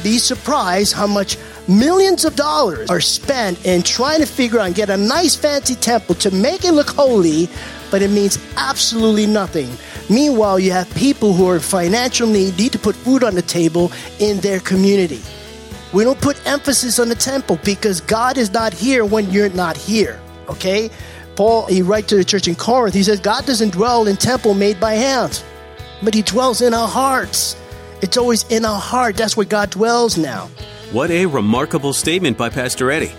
You'd be surprised how much millions of dollars are spent in trying to figure out and get a nice fancy temple to make it look holy, but it means absolutely nothing. Meanwhile, you have people who are in financial need, need to put food on the table in their community. We don't put emphasis on the temple because God is not here when you're not here. Okay? Paul, he writes to the church in Corinth, he says, God doesn't dwell in temple made by hands, but he dwells in our hearts. It's always in our heart. That's where God dwells now. What a remarkable statement by Pastor Eddie.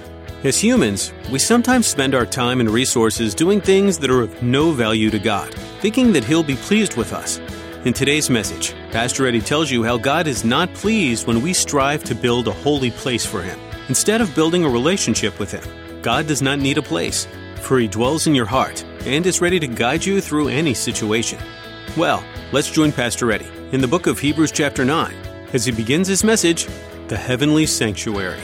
As humans, we sometimes spend our time and resources doing things that are of no value to God, thinking that He'll be pleased with us. In today's message, Pastor Eddie tells you how God is not pleased when we strive to build a holy place for Him. Instead of building a relationship with Him, God does not need a place, for He dwells in your heart and is ready to guide you through any situation. Well, let's join Pastor Eddie in the book of Hebrews, chapter 9, as he begins his message, The Heavenly Sanctuary.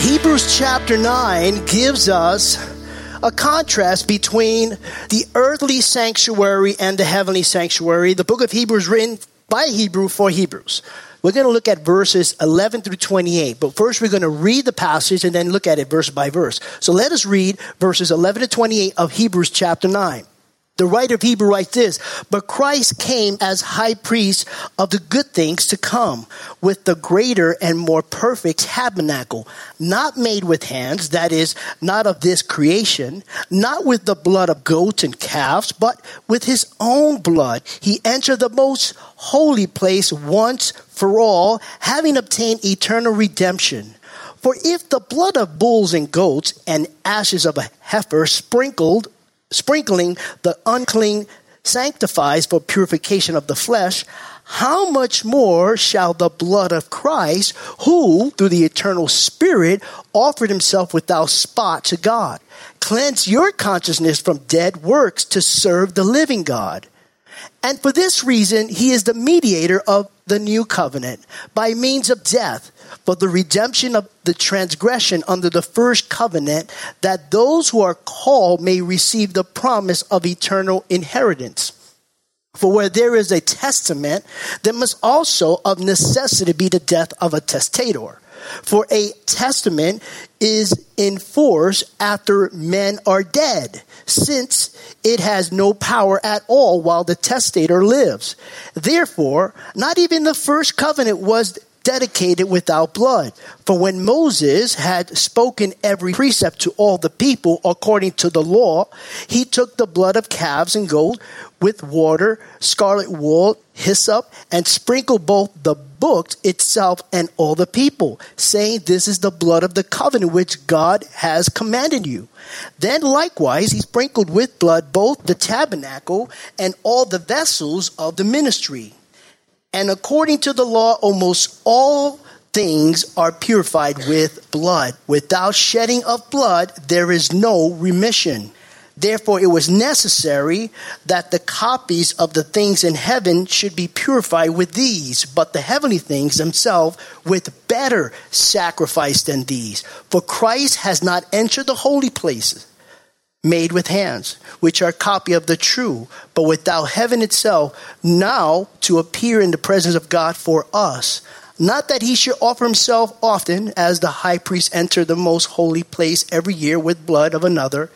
Hebrews chapter 9 gives us a contrast between the earthly sanctuary and the heavenly sanctuary. The book of Hebrews written by Hebrew for Hebrews. We're going to look at verses 11 through 28, but first we're going to read the passage and then look at it verse by verse. So let us read verses 11 to 28 of Hebrews chapter 9. The writer of Hebrew writes this, but Christ came as high priest of the good things to come with the greater and more perfect tabernacle, not made with hands, that is, not of this creation, not with the blood of goats and calves, but with his own blood. He entered the most holy place once for all, having obtained eternal redemption. For if the blood of bulls and goats and ashes of a heifer sprinkled sprinkling the unclean sanctifies for purification of the flesh, how much more shall the blood of Christ, who through the eternal Spirit offered himself without spot to God, cleanse your consciousness from dead works to serve the living God? And for this reason, he is the mediator of the new covenant by means of death for the redemption of the transgression under the first covenant, that those who are called may receive the promise of eternal inheritance. For where there is a testament, there must also of necessity be the death of a testator. For a testament is in force after men are dead, since it has no power at all while the testator lives. Therefore, not even the first covenant was dedicated without blood. For when Moses had spoken every precept to all the people according to the law, he took the blood of calves and goat with water, scarlet wool, hyssop, and sprinkled both the book itself and all the people, saying, This is the blood of the covenant which God has commanded you. Then likewise he sprinkled with blood both the tabernacle and all the vessels of the ministry. And according to the law, almost all things are purified with blood. Without shedding of blood, there is no remission. Therefore, it was necessary that the copies of the things in heaven should be purified with these, but the heavenly things themselves with better sacrifice than these. For Christ has not entered the holy places made with hands, which are copy of the true, but without heaven itself, now to appear in the presence of God for us. Not that he should offer himself often, as the high priest entered the most holy place every year with blood of another.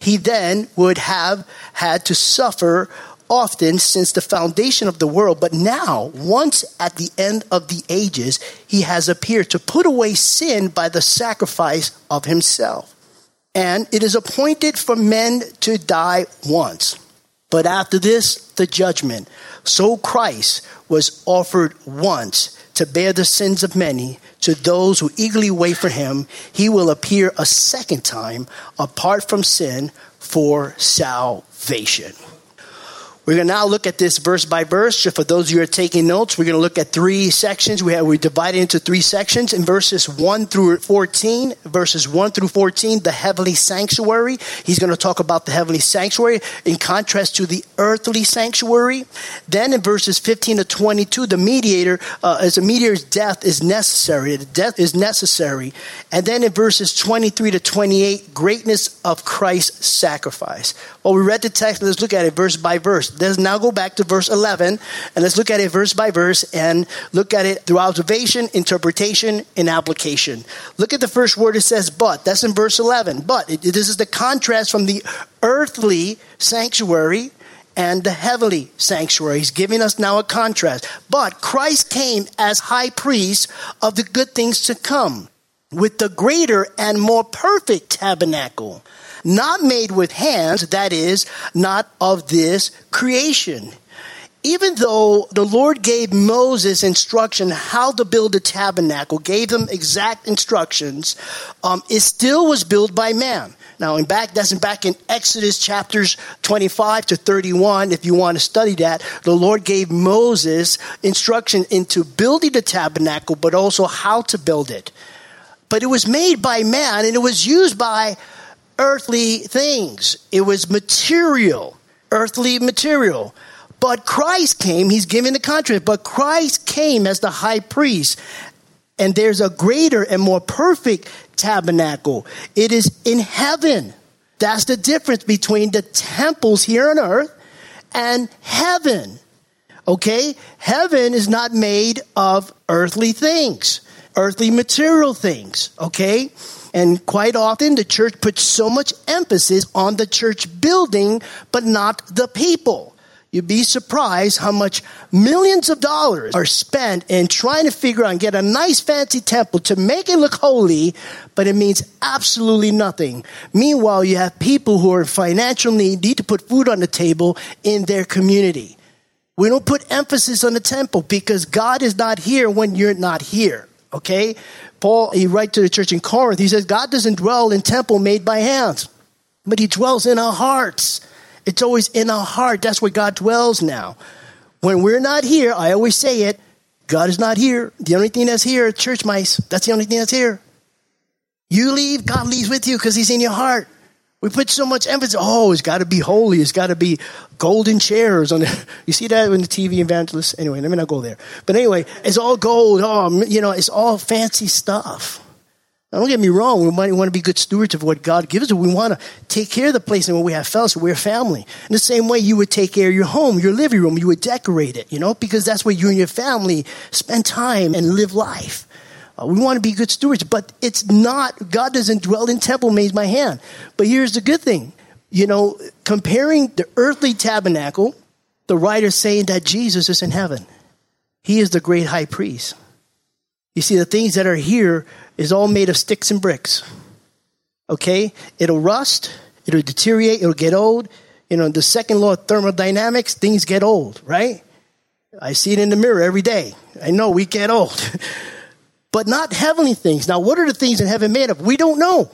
He then would have had to suffer often since the foundation of the world, but now, once at the end of the ages, he has appeared to put away sin by the sacrifice of himself. And it is appointed for men to die once, But after this, the judgment. So Christ was offered once to bear the sins of many. To those who eagerly wait for him, he will appear a second time apart from sin for salvation. We're going to now look at this verse by verse. So For those of you who are taking notes, we're going to look at three sections. We have we divided into three sections in verses 1 through 14. Verses 1 through 14, the heavenly sanctuary. He's going to talk about the heavenly sanctuary in contrast to the earthly sanctuary. Then in verses 15 to 22, the mediator, uh, as a mediator's death is necessary. The death is necessary. And then in verses 23 to 28, greatness of Christ's sacrifice. Well, we read the text. Let's look at it verse by verse. Let's now go back to verse 11 and let's look at it verse by verse and look at it through observation, interpretation, and application. Look at the first word it says, but. That's in verse 11. But it, this is the contrast from the earthly sanctuary and the heavenly sanctuary. He's giving us now a contrast. But Christ came as high priest of the good things to come with the greater and more perfect tabernacle not made with hands, that is, not of this creation. Even though the Lord gave Moses instruction how to build a tabernacle, gave them exact instructions, um, it still was built by man. Now, in back, that's in back in Exodus chapters 25 to 31. If you want to study that, the Lord gave Moses instruction into building the tabernacle, but also how to build it. But it was made by man and it was used by earthly things. It was material, earthly material. But Christ came, he's giving the contrast, but Christ came as the high priest. And there's a greater and more perfect tabernacle. It is in heaven. That's the difference between the temples here on earth and heaven. Okay? Heaven is not made of earthly things, earthly material things. Okay? And quite often the church puts so much emphasis on the church building, but not the people. You'd be surprised how much millions of dollars are spent in trying to figure out and get a nice fancy temple to make it look holy, but it means absolutely nothing. Meanwhile, you have people who are in financial need, need to put food on the table in their community. We don't put emphasis on the temple because God is not here when you're not here. Okay? Paul, he writes to the church in Corinth, he says, God doesn't dwell in temple made by hands, but he dwells in our hearts. It's always in our heart. That's where God dwells now. When we're not here, I always say it, God is not here. The only thing that's here church mice. That's the only thing that's here. You leave, God leaves with you because he's in your heart. We put so much emphasis. Oh, it's got to be holy. It's got to be golden chairs on the. You see that in the TV evangelists. Anyway, let me not go there. But anyway, it's all gold. Oh, you know, it's all fancy stuff. Now, don't get me wrong. We might want to be good stewards of what God gives us. We want to take care of the place and we have fellowship, we're family. In the same way, you would take care of your home, your living room. You would decorate it, you know, because that's where you and your family spend time and live life. Uh, we want to be good stewards, but it's not, God doesn't dwell in temple made by hand. But here's the good thing. You know, comparing the earthly tabernacle, the writer saying that Jesus is in heaven. He is the great high priest. You see, the things that are here is all made of sticks and bricks. Okay? It'll rust, it'll deteriorate, it'll get old. You know, the second law of thermodynamics, things get old, right? I see it in the mirror every day. I know we get old. but not heavenly things. Now, what are the things in heaven made of? We don't know.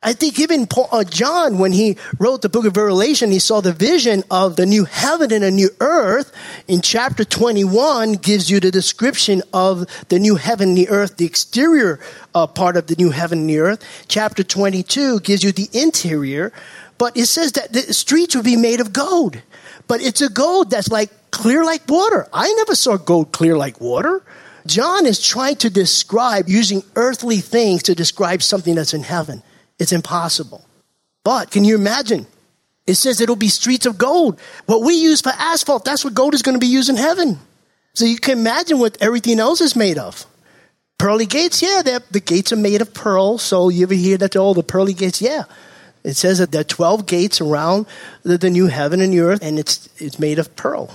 I think even Paul, uh, John, when he wrote the book of Revelation, he saw the vision of the new heaven and a new earth. In chapter 21 gives you the description of the new heaven and the earth, the exterior uh, part of the new heaven and the earth. Chapter 22 gives you the interior, but it says that the streets would be made of gold. But it's a gold that's like clear like water. I never saw gold clear like water. John is trying to describe using earthly things to describe something that's in heaven. It's impossible. But can you imagine? It says it'll be streets of gold. What we use for asphalt, that's what gold is going to be used in heaven. So you can imagine what everything else is made of. Pearly gates, yeah, the gates are made of pearl. So you ever hear that? Oh, the pearly gates, yeah. It says that there are 12 gates around the, the new heaven and the earth, and it's, it's made of pearl.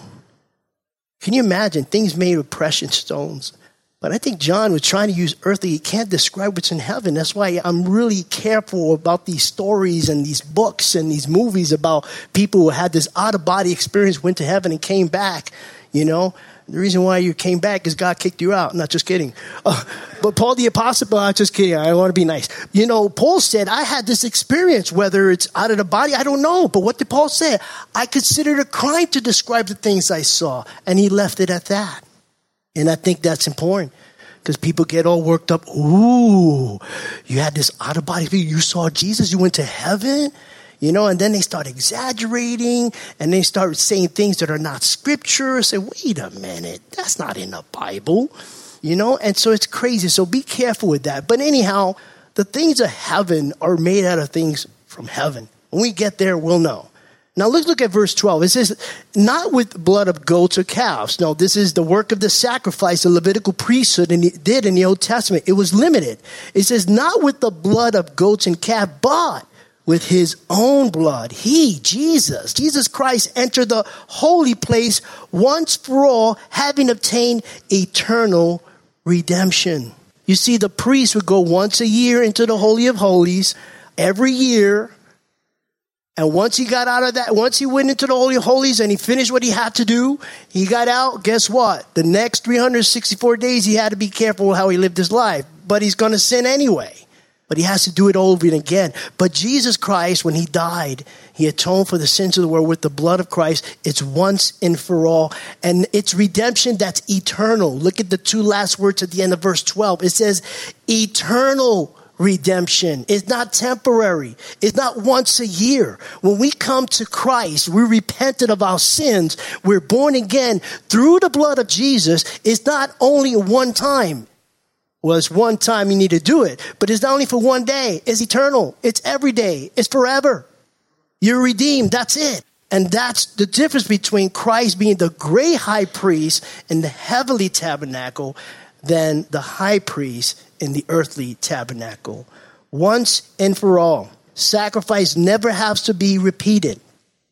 Can you imagine things made of precious stones? But I think John was trying to use earthly. He can't describe what's in heaven. That's why I'm really careful about these stories and these books and these movies about people who had this out of body experience, went to heaven and came back. You know, the reason why you came back is God kicked you out. I'm Not just kidding. Uh, but Paul the apostle, I'm just kidding. I want to be nice. You know, Paul said, I had this experience, whether it's out of the body, I don't know. But what did Paul say? I considered a crime to describe the things I saw. And he left it at that. And I think that's important because people get all worked up. Ooh, you had this out of body view. You saw Jesus. You went to heaven. You know, and then they start exaggerating and they start saying things that are not scripture. Say, wait a minute, that's not in the Bible. You know, and so it's crazy. So be careful with that. But anyhow, the things of heaven are made out of things from heaven. When we get there, we'll know. Now let's look at verse 12. It says, not with blood of goats or calves. No, this is the work of the sacrifice the Levitical priesthood did in the Old Testament. It was limited. It says, not with the blood of goats and calves, but with his own blood. He, Jesus, Jesus Christ entered the holy place once for all, having obtained eternal redemption. You see, the priest would go once a year into the Holy of Holies every year and once he got out of that, once he went into the Holy Holies and he finished what he had to do, he got out. Guess what? The next 364 days, he had to be careful how he lived his life. But he's going to sin anyway. But he has to do it over and again. But Jesus Christ, when he died, he atoned for the sins of the world with the blood of Christ. It's once and for all. And it's redemption that's eternal. Look at the two last words at the end of verse 12. It says, eternal redemption. It's not temporary. It's not once a year. When we come to Christ, we're repentant of our sins. We're born again through the blood of Jesus. It's not only one time. Well, it's one time you need to do it, but it's not only for one day. It's eternal. It's every day. It's forever. You're redeemed. That's it. And that's the difference between Christ being the great high priest in the heavenly tabernacle than the high priest in the earthly tabernacle. Once and for all, sacrifice never has to be repeated.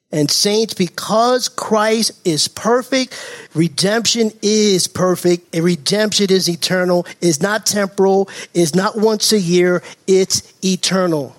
And saints, because Christ is perfect, redemption is perfect, and redemption is eternal, is not temporal, is not once a year, it's eternal.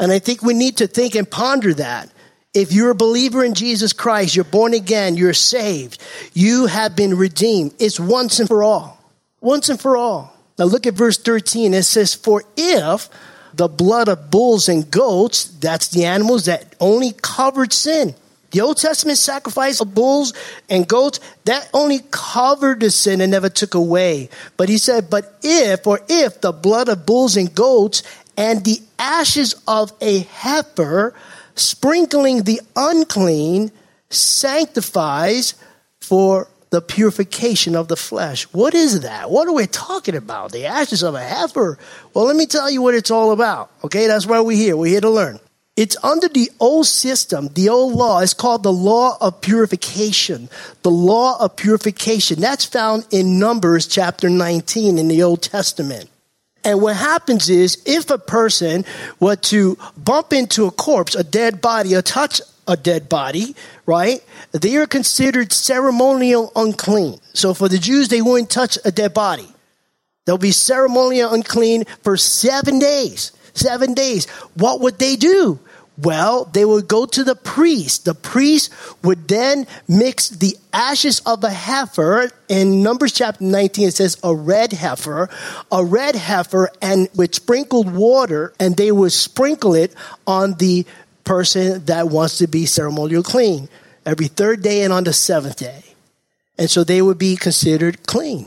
And I think we need to think and ponder that. If you're a believer in Jesus Christ, you're born again, you're saved, you have been redeemed. It's once and for all. Once and for all. Now look at verse 13. It says, For if the blood of bulls and goats, that's the animals that only covered sin. The Old Testament sacrifice of bulls and goats, that only covered the sin and never took away. But he said, But if, or if the blood of bulls and goats and the ashes of a heifer, sprinkling the unclean, sanctifies for the purification of the flesh. What is that? What are we talking about? The ashes of a heifer? Well, let me tell you what it's all about. Okay, that's why we're here. We're here to learn. It's under the old system, the old law. It's called the law of purification. The law of purification. That's found in Numbers chapter 19 in the Old Testament. And what happens is if a person were to bump into a corpse, a dead body, or touch a dead body, right? They are considered ceremonial unclean. So for the Jews, they wouldn't touch a dead body. They'll be ceremonial unclean for seven days. Seven days. What would they do? Well, they would go to the priest. The priest would then mix the ashes of a heifer. In Numbers chapter 19, it says a red heifer, a red heifer, and with sprinkled water, and they would sprinkle it on the person that wants to be ceremonial clean every third day and on the seventh day. And so they would be considered clean.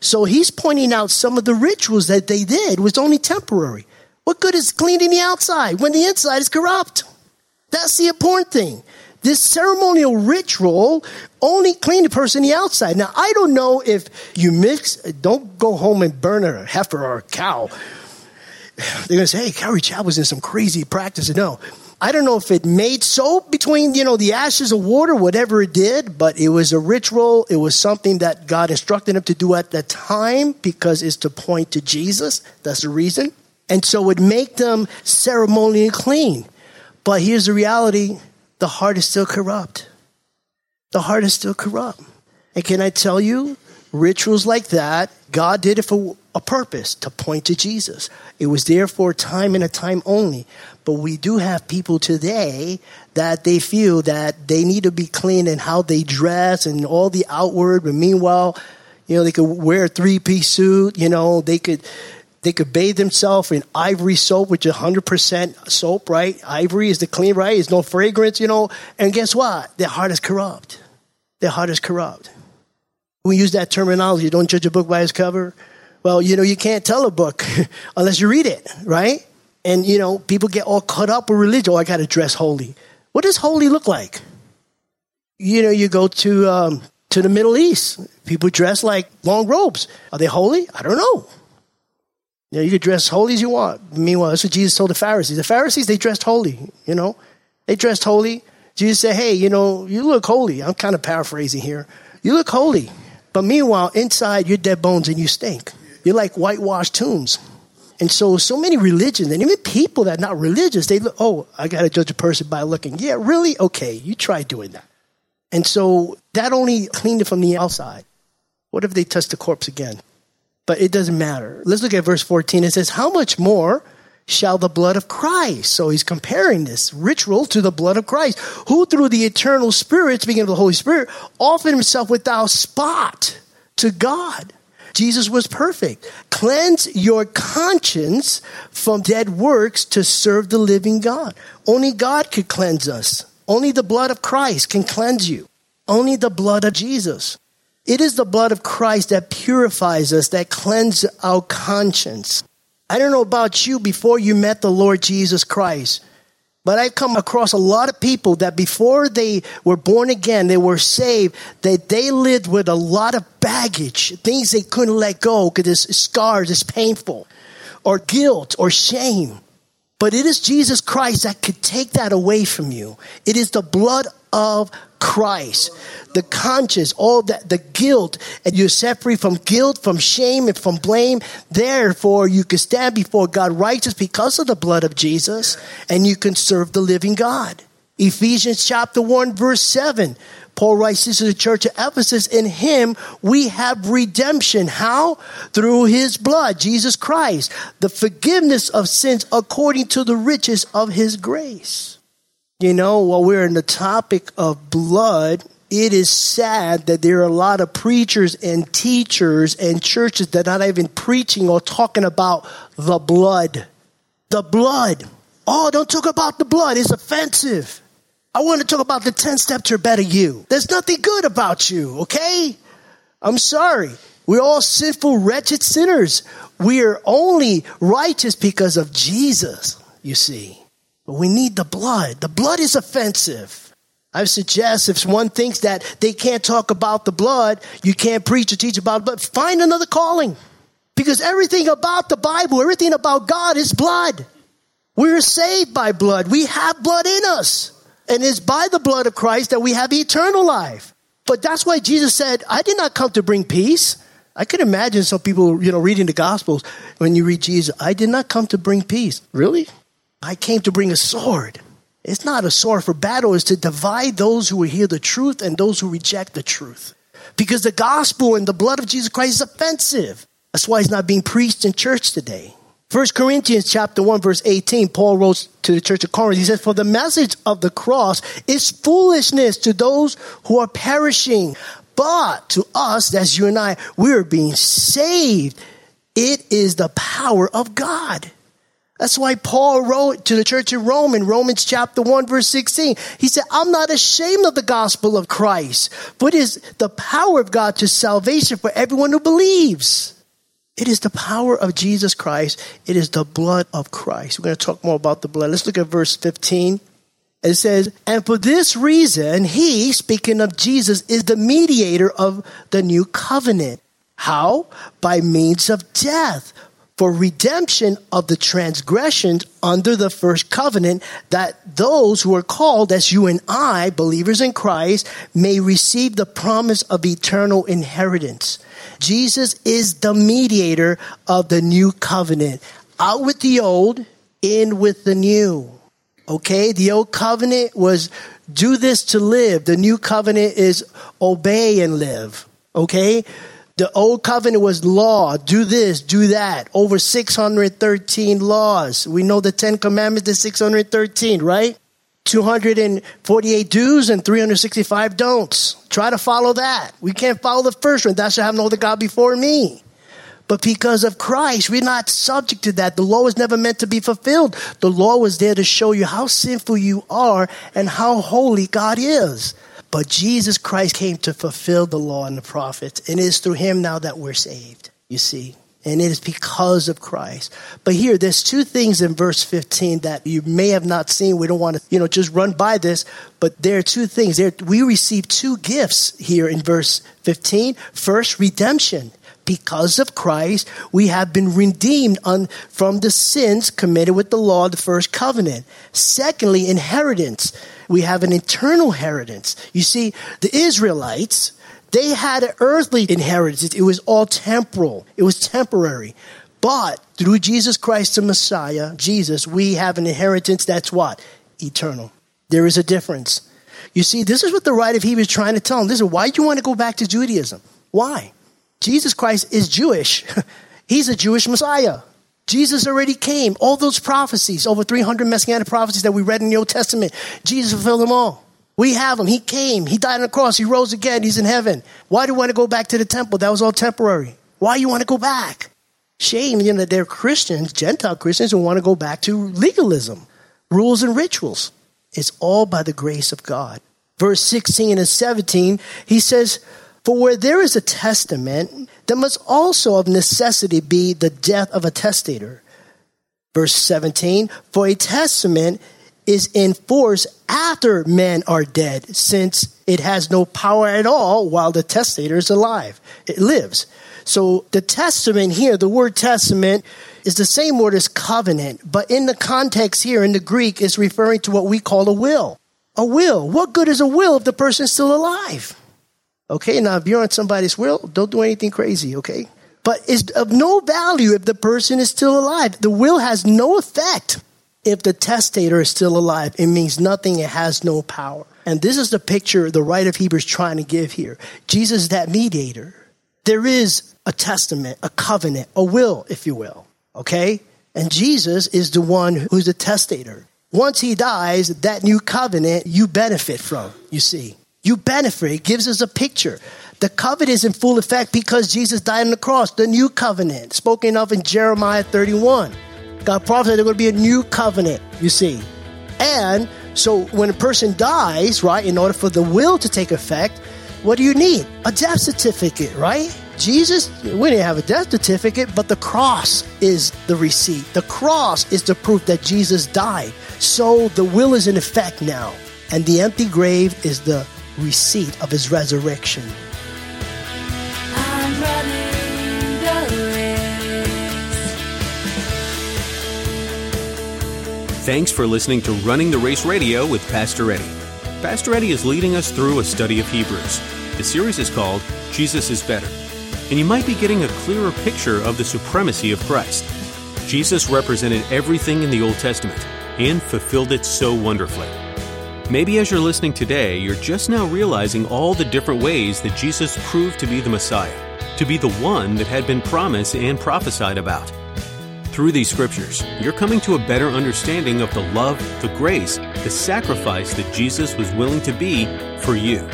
So he's pointing out some of the rituals that they did was only temporary. What good is cleaning the outside when the inside is corrupt? That's the important thing. This ceremonial ritual only cleaned the person the outside. Now, I don't know if you mix, don't go home and burn a heifer or a cow. They're going to say, hey, Calvary Chapel was in some crazy practice. No, I don't know if it made soap between, you know, the ashes of water, whatever it did, but it was a ritual. It was something that God instructed him to do at that time because it's to point to Jesus. That's the reason. And so it would make them ceremonially clean. But here's the reality the heart is still corrupt. The heart is still corrupt. And can I tell you, rituals like that, God did it for a purpose to point to Jesus. It was there for a time and a time only. But we do have people today that they feel that they need to be clean in how they dress and all the outward, but meanwhile, you know, they could wear a three piece suit, you know, they could they could bathe themselves in ivory soap, which is 100% soap, right? Ivory is the clean, right? It's no fragrance, you know. And guess what? Their heart is corrupt. Their heart is corrupt. We use that terminology. Don't judge a book by its cover. Well, you know, you can't tell a book unless you read it, right? And, you know, people get all caught up with religion. Oh, I got to dress holy. What does holy look like? You know, you go to, um, to the Middle East. People dress like long robes. Are they holy? I don't know. You know, you could dress holy as you want. Meanwhile, that's what Jesus told the Pharisees. The Pharisees, they dressed holy, you know. They dressed holy. Jesus said, hey, you know, you look holy. I'm kind of paraphrasing here. You look holy. But meanwhile, inside, you're dead bones and you stink. You're like whitewashed tombs. And so, so many religions, and even people that are not religious, they look, oh, I got to judge a person by looking. Yeah, really? Okay, you try doing that. And so that only cleaned it from the outside. What if they touch the corpse again? But it doesn't matter. Let's look at verse 14. It says, How much more shall the blood of Christ? So he's comparing this ritual to the blood of Christ, who through the eternal Spirit, speaking of the Holy Spirit, offered himself without spot to God Jesus was perfect. Cleanse your conscience from dead works to serve the living God. Only God could cleanse us. Only the blood of Christ can cleanse you. Only the blood of Jesus. It is the blood of Christ that purifies us, that cleanses our conscience. I don't know about you before you met the Lord Jesus Christ. But I've come across a lot of people that before they were born again, they were saved, that they lived with a lot of baggage, things they couldn't let go because it's scars, it's painful, or guilt or shame. But it is Jesus Christ that could take that away from you. It is the blood of Christ. The conscience, all that, the guilt, and you're set free from guilt, from shame, and from blame. Therefore, you can stand before God righteous because of the blood of Jesus, and you can serve the living God. Ephesians chapter 1, verse 7. Paul writes this to the church of Ephesus, in him we have redemption. How? Through his blood, Jesus Christ, the forgiveness of sins according to the riches of his grace. You know, while we're in the topic of blood, it is sad that there are a lot of preachers and teachers and churches that are not even preaching or talking about the blood. The blood. Oh, don't talk about the blood. It's offensive. I want to talk about the 10 steps to a better you. There's nothing good about you, okay? I'm sorry. We're all sinful, wretched sinners. We are only righteous because of Jesus, you see. But we need the blood. The blood is offensive. I suggest if one thinks that they can't talk about the blood, you can't preach or teach about it, but find another calling. Because everything about the Bible, everything about God is blood. We're saved by blood. We have blood in us. And it's by the blood of Christ that we have eternal life. But that's why Jesus said, I did not come to bring peace. I could imagine some people, you know, reading the Gospels when you read Jesus, I did not come to bring peace. Really? I came to bring a sword. It's not a sword for battle, it's to divide those who will hear the truth and those who reject the truth. Because the gospel and the blood of Jesus Christ is offensive. That's why it's not being preached in church today. 1 Corinthians chapter 1 verse 18, Paul wrote to the church of Corinth, he says, For the message of the cross is foolishness to those who are perishing. But to us, that's you and I, we're being saved. It is the power of God. That's why Paul wrote to the church in Rome in Romans chapter 1 verse 16. He said, I'm not ashamed of the gospel of Christ, but it is the power of God to salvation for everyone who believes. It is the power of Jesus Christ. It is the blood of Christ. We're going to talk more about the blood. Let's look at verse 15. It says, And for this reason, he, speaking of Jesus, is the mediator of the new covenant. How? By means of death for redemption of the transgressions under the first covenant, that those who are called, as you and I, believers in Christ, may receive the promise of eternal inheritance. Jesus is the mediator of the new covenant. Out with the old, in with the new. Okay? The old covenant was do this to live. The new covenant is obey and live. Okay? The old covenant was law, do this, do that. Over 613 laws. We know the 10 commandments, the 613, right? 248 do's and 365 don'ts. Try to follow that. We can't follow the first one. Thou shalt have no other God before me. But because of Christ, we're not subject to that. The law was never meant to be fulfilled. The law was there to show you how sinful you are and how holy God is. But Jesus Christ came to fulfill the law and the prophets, and it is through him now that we're saved, you see. And it is because of Christ. But here, there's two things in verse 15 that you may have not seen. We don't want to, you know, just run by this, but there are two things. There, we receive two gifts here in verse 15. First, redemption because of Christ, we have been redeemed on, from the sins committed with the law of the first covenant. Secondly, inheritance. We have an eternal inheritance. You see, the Israelites, they had an earthly inheritance. It was all temporal. It was temporary. But through Jesus Christ the Messiah, Jesus, we have an inheritance that's what? Eternal. There is a difference. You see, this is what the writer of Hebrews is trying to tell them. is why do you want to go back to Judaism? Why? Jesus Christ is Jewish. He's a Jewish Messiah. Jesus already came. All those prophecies, over 300 messianic prophecies that we read in the Old Testament, Jesus fulfilled them all. We have him. He came. He died on the cross. He rose again. He's in heaven. Why do you want to go back to the temple? That was all temporary. Why you want to go back? Shame, you know, that they're Christians, Gentile Christians, who want to go back to legalism, rules and rituals. It's all by the grace of God. Verse 16 and 17, he says, for where there is a testament, there must also of necessity be the death of a testator. Verse 17, for a testament is in force after men are dead, since it has no power at all while the testator is alive. It lives. So the testament here, the word testament, is the same word as covenant, but in the context here in the Greek is referring to what we call a will. A will. What good is a will if the person's still alive? Okay, now if you're on somebody's will, don't do anything crazy, okay? But it's of no value if the person is still alive. The will has no effect if the testator is still alive. It means nothing, it has no power. And this is the picture the writer of Hebrews trying to give here. Jesus is that mediator. There is a testament, a covenant, a will, if you will, okay? And Jesus is the one who's the testator. Once he dies, that new covenant you benefit from, you see. You benefit. It gives us a picture. The covenant is in full effect because Jesus died on the cross. The new covenant, spoken of in Jeremiah 31. God prophesied going to be a new covenant, you see. And so when a person dies, right, in order for the will to take effect, what do you need? A death certificate, right? Jesus, we didn't have a death certificate, but the cross is the receipt. The cross is the proof that Jesus died. So the will is in effect now. And the empty grave is the receipt of his resurrection. Thanks for listening to Running the Race Radio with Pastor Eddie. Pastor Eddie is leading us through a study of Hebrews. The series is called Jesus is Better, and you might be getting a clearer picture of the supremacy of Christ. Jesus represented everything in the Old Testament and fulfilled it so wonderfully. Maybe as you're listening today, you're just now realizing all the different ways that Jesus proved to be the Messiah, to be the one that had been promised and prophesied about. Through these scriptures, you're coming to a better understanding of the love, the grace, the sacrifice that Jesus was willing to be for you.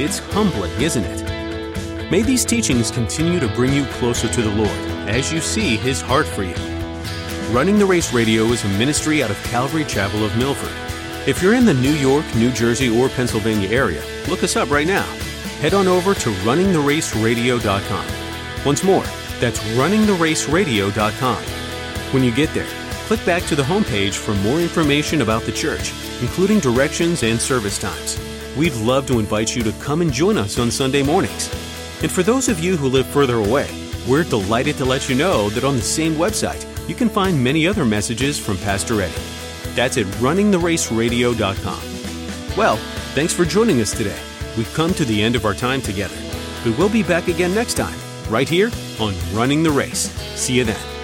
It's humbling, isn't it? May these teachings continue to bring you closer to the Lord as you see His heart for you. Running the Race Radio is a ministry out of Calvary Chapel of Milford. If you're in the New York, New Jersey, or Pennsylvania area, look us up right now. Head on over to runningtheraceradio.com. Once more, that's runningtheraceradio.com. When you get there, click back to the homepage for more information about the church, including directions and service times. We'd love to invite you to come and join us on Sunday mornings. And for those of you who live further away, we're delighted to let you know that on the same website, you can find many other messages from Pastor Eddie. That's at runningtheraceradio.com. Well, thanks for joining us today. We've come to the end of our time together. but We will be back again next time, right here on Running the Race. See you then.